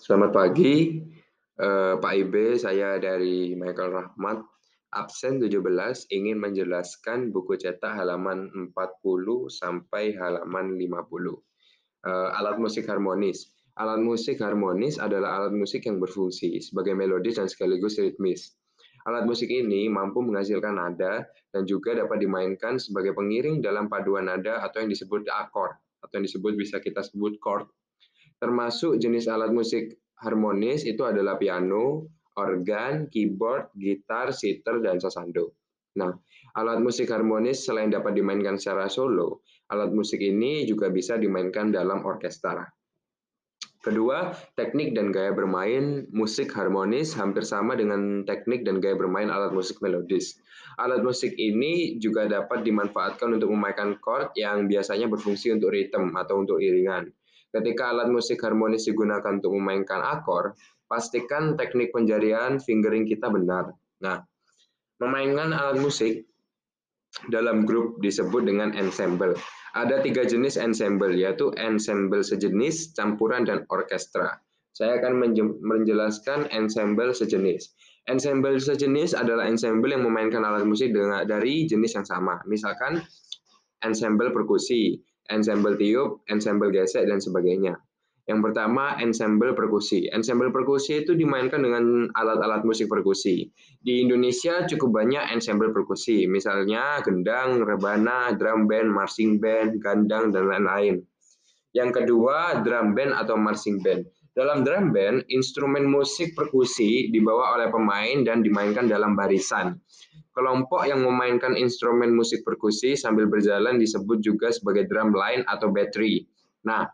Selamat pagi, eee, Pak Ibe, saya dari Michael Rahmat, absen 17, ingin menjelaskan buku cetak halaman 40 sampai halaman 50. Eee, alat musik harmonis. Alat musik harmonis adalah alat musik yang berfungsi sebagai melodis dan sekaligus ritmis. Alat musik ini mampu menghasilkan nada dan juga dapat dimainkan sebagai pengiring dalam paduan nada atau yang disebut akord, atau yang disebut bisa kita sebut chord. Termasuk jenis alat musik harmonis itu adalah piano, organ, keyboard, gitar, sitar, dan sasando. Nah, alat musik harmonis selain dapat dimainkan secara solo, alat musik ini juga bisa dimainkan dalam orkestra. Kedua, teknik dan gaya bermain musik harmonis hampir sama dengan teknik dan gaya bermain alat musik melodis. Alat musik ini juga dapat dimanfaatkan untuk memainkan chord yang biasanya berfungsi untuk ritme atau untuk iringan. Ketika alat musik harmonis digunakan untuk memainkan akor, pastikan teknik penjarian fingering kita benar. Nah, memainkan alat musik dalam grup disebut dengan ensemble. Ada tiga jenis ensemble, yaitu ensemble sejenis, campuran, dan orkestra. Saya akan menjelaskan ensemble sejenis. Ensemble sejenis adalah ensemble yang memainkan alat musik dari jenis yang sama. Misalkan ensemble perkusi, ensemble tiup, ensemble gesek, dan sebagainya. Yang pertama, ensemble perkusi. Ensemble perkusi itu dimainkan dengan alat-alat musik perkusi. Di Indonesia cukup banyak ensemble perkusi, misalnya gendang, rebana, drum band, marching band, gandang, dan lain-lain. Yang kedua, drum band atau marching band. Dalam drum band, instrumen musik perkusi dibawa oleh pemain dan dimainkan dalam barisan. Kelompok yang memainkan instrumen musik perkusi sambil berjalan disebut juga sebagai drum line atau battery. Nah,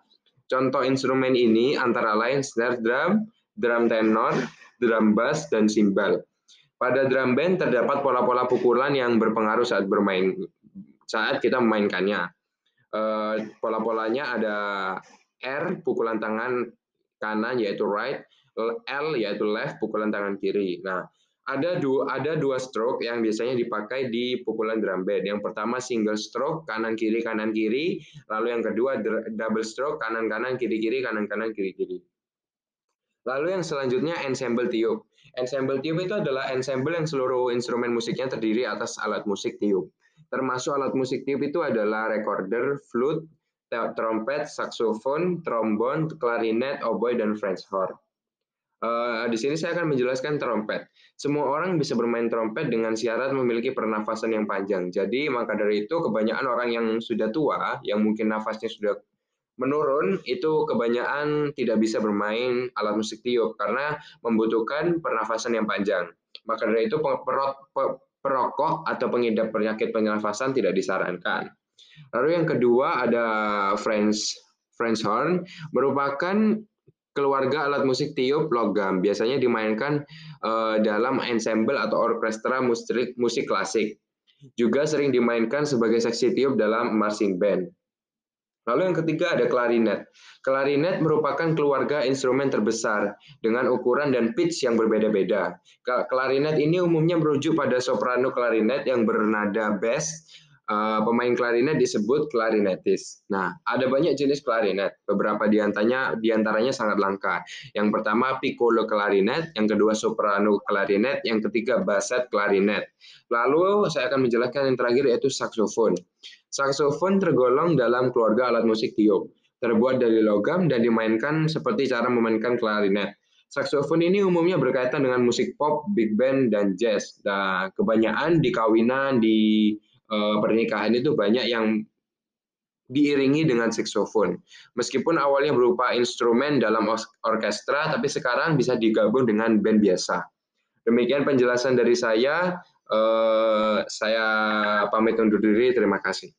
contoh instrumen ini antara lain snare drum, drum tenor, drum bass, dan cymbal. Pada drum band terdapat pola-pola pukulan yang berpengaruh saat bermain saat kita memainkannya. Uh, pola-polanya ada R pukulan tangan kanan yaitu right, L yaitu left pukulan tangan kiri. Nah, ada dua ada dua stroke yang biasanya dipakai di pukulan drum band. Yang pertama single stroke kanan kiri kanan kiri, lalu yang kedua double stroke kanan kanan kiri kiri kanan kanan kiri kiri. Lalu yang selanjutnya ensemble tiup. Ensemble tiup itu adalah ensemble yang seluruh instrumen musiknya terdiri atas alat musik tiup. Termasuk alat musik tiup itu adalah recorder, flute, trompet, saksofon, trombon, klarinet, oboe, dan French horn. Uh, di sini saya akan menjelaskan trompet. Semua orang bisa bermain trompet dengan syarat memiliki pernafasan yang panjang. Jadi maka dari itu kebanyakan orang yang sudah tua, yang mungkin nafasnya sudah menurun, itu kebanyakan tidak bisa bermain alat musik tiup karena membutuhkan pernafasan yang panjang. Maka dari itu perokok atau pengidap penyakit pernafasan tidak disarankan. Lalu yang kedua ada French French horn merupakan keluarga alat musik tiup logam biasanya dimainkan uh, dalam ensemble atau orkestra musik, musik klasik. Juga sering dimainkan sebagai seksi tiup dalam marching band. Lalu yang ketiga ada klarinet. Klarinet merupakan keluarga instrumen terbesar dengan ukuran dan pitch yang berbeda-beda. Klarinet ini umumnya merujuk pada soprano klarinet yang bernada bass uh, pemain klarinet disebut klarinetis. Nah, ada banyak jenis klarinet. Beberapa di antaranya, di antaranya sangat langka. Yang pertama piccolo klarinet, yang kedua soprano klarinet, yang ketiga basset klarinet. Lalu saya akan menjelaskan yang terakhir yaitu saksofon. Saksofon tergolong dalam keluarga alat musik tiup. Terbuat dari logam dan dimainkan seperti cara memainkan klarinet. Saksofon ini umumnya berkaitan dengan musik pop, big band, dan jazz. Nah, kebanyakan di kawinan, di uh, pernikahan itu banyak yang diiringi dengan saksofon. Meskipun awalnya berupa instrumen dalam orkestra, tapi sekarang bisa digabung dengan band biasa. Demikian penjelasan dari saya. Uh, saya pamit undur diri. Terima kasih.